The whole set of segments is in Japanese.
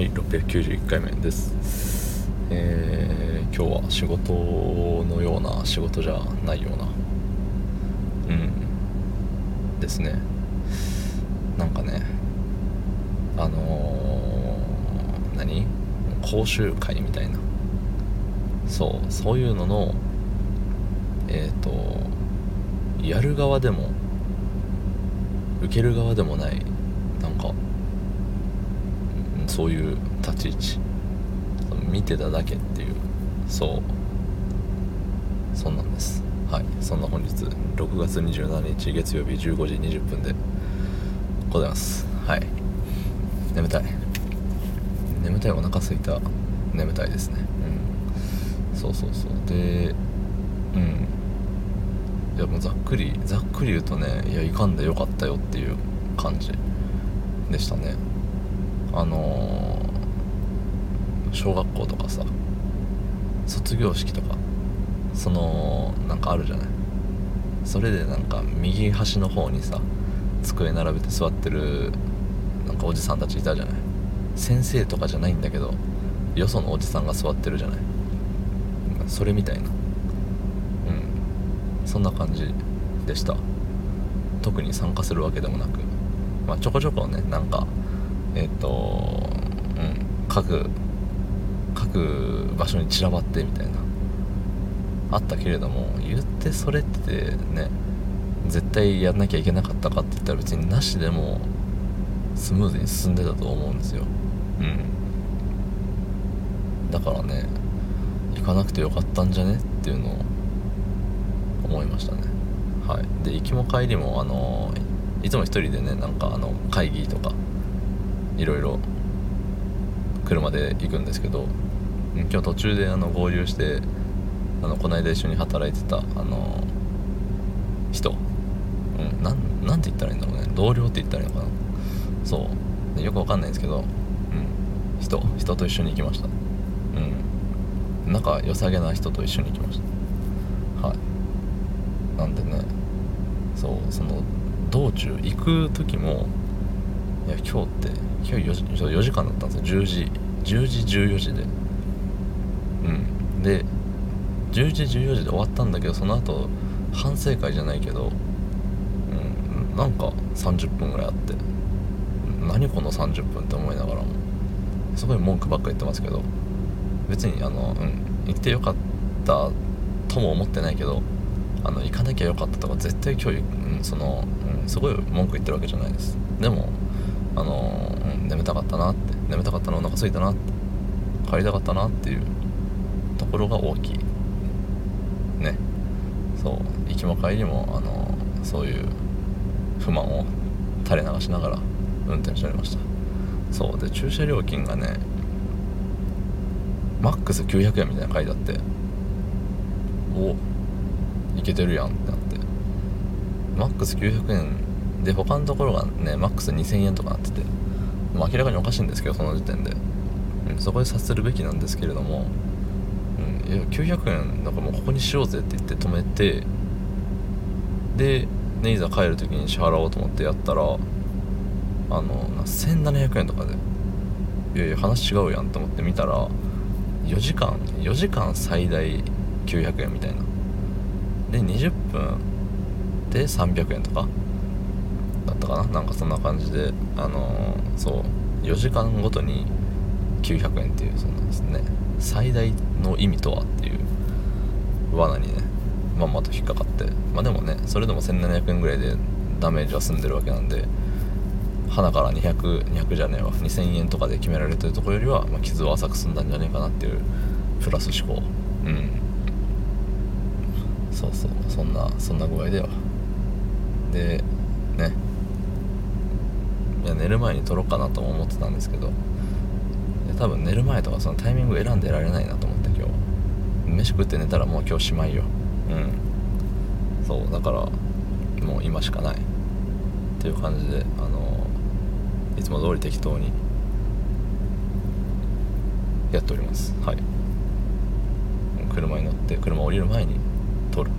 はい691回目です。えー、今日は仕事のような仕事じゃないようなうんですね。なんかねあのー、何？講習会みたいな。そうそういうののえっ、ー、とやる側でも受ける側でもないなんかそういう立ち位置。見てただけっていう。そう。そんなんです。はい。そんな本日6月27日月曜日15時20分でございます。はい。眠たい。眠たいお腹すいた。眠たいですね。うん。そうそうそう。でうん。いやもうざっくりざっくり言うとねいやいかんでよかったよっていう感じでしたね。あのー、小学校とかさ卒業式とかそのなんかあるじゃない？それでなんか右端の方にさ机並べて座ってるなんかおじさんたちいたじゃない？先生とかじゃないんだけどよそのおじさんが座ってるじゃない？それみたいな。うん。そんな感じでした。特に参加するわけでもなく。まあちょこちょこねなんかえっ、とうん各各場所に散らばってみたいな。あったけれども言ってそれってね絶対やんなきゃいけなかったかって言ったら別になしでもスムーズに進んでたと思うんですよ。うん。だからね行かなくてよかったんじゃねっていうのを思いましたね。はい。で行きも帰りもあのいつも一人でねなんかあの会議とかいろいろ車で行くんですけど今日途中であの合流してあのこの間一緒に働いてたあの人、うん、なんなんて言ったらいいんだろうね。同僚って言ったらいいのかな。そう。よくわかんないんですけど、うん、人。人と一緒に行きました。うん。仲良さげな人と一緒に行きました。はい。なんでねそうその道中行く時もや今日って今日 4, 時4時間だったんですよ10時10時14時で。うん。で10時14時で終わったんだけどその後反省会じゃないけど、うん、なんか30分ぐらいあって何この30分って思いながらも。すごい文句ばっか言ってますけど別にあの、うん、行ってよかったとも思ってないけどあの行かなきゃよかったとか絶対今日、うん、その、うん、すごい文句言ってるわけじゃないです。でもあのー、眠たかったなって眠たかったのお腹すいたなって帰りたかったなっていうところが大きい。ね。そう。行きも帰りも、あのー、そういう不満を垂れ流しながら運転しておりました。そう。で駐車料金がねマックス900円みたいな書いてあっておいけてるやんってなって。マックス900円で他のところがねマックス2000円とかなってて、まあ、明らかにおかしいんですけどその時点で、うん、そこで察するべきなんですけれども、うん、いや900円だからもうここにしようぜって言って止めてで、ね、いざ帰る時に支払おうと思ってやったらあの1700円とかでいやいや話違うやんと思って見たら4時間4時間最大900円みたいな。で20分で300円とか。だったかな。なんかそんな感じであのー、そう4時間ごとに900円っていうそのですね。最大の意味とはっていう罠にねまんまと引っかかって。まあでもねそれでも1700円ぐらいでダメージは済んでるわけなんで鼻から200200じゃねえわ。2000円とかで決められてるとこよりは、まあ、傷は浅く済んだんじゃねえかなっていうプラス思考。うん。そうそう。そんなそんな具合ではでね。いや寝る前に撮ろうかなとも思ってたんですけど。多分寝る前とかそのタイミング選んでられないなと思って今日飯食って寝たらもう今日しまいよ。うん。そうだからもう今しかない。っていう感じであのいつも通り適当にやっております。はい。車に乗って車降りる前に撮る。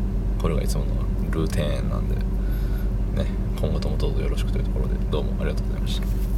これがいつものルーティンなんで。ね。今後ともどうぞよろしくというところでどうもありがとうございました。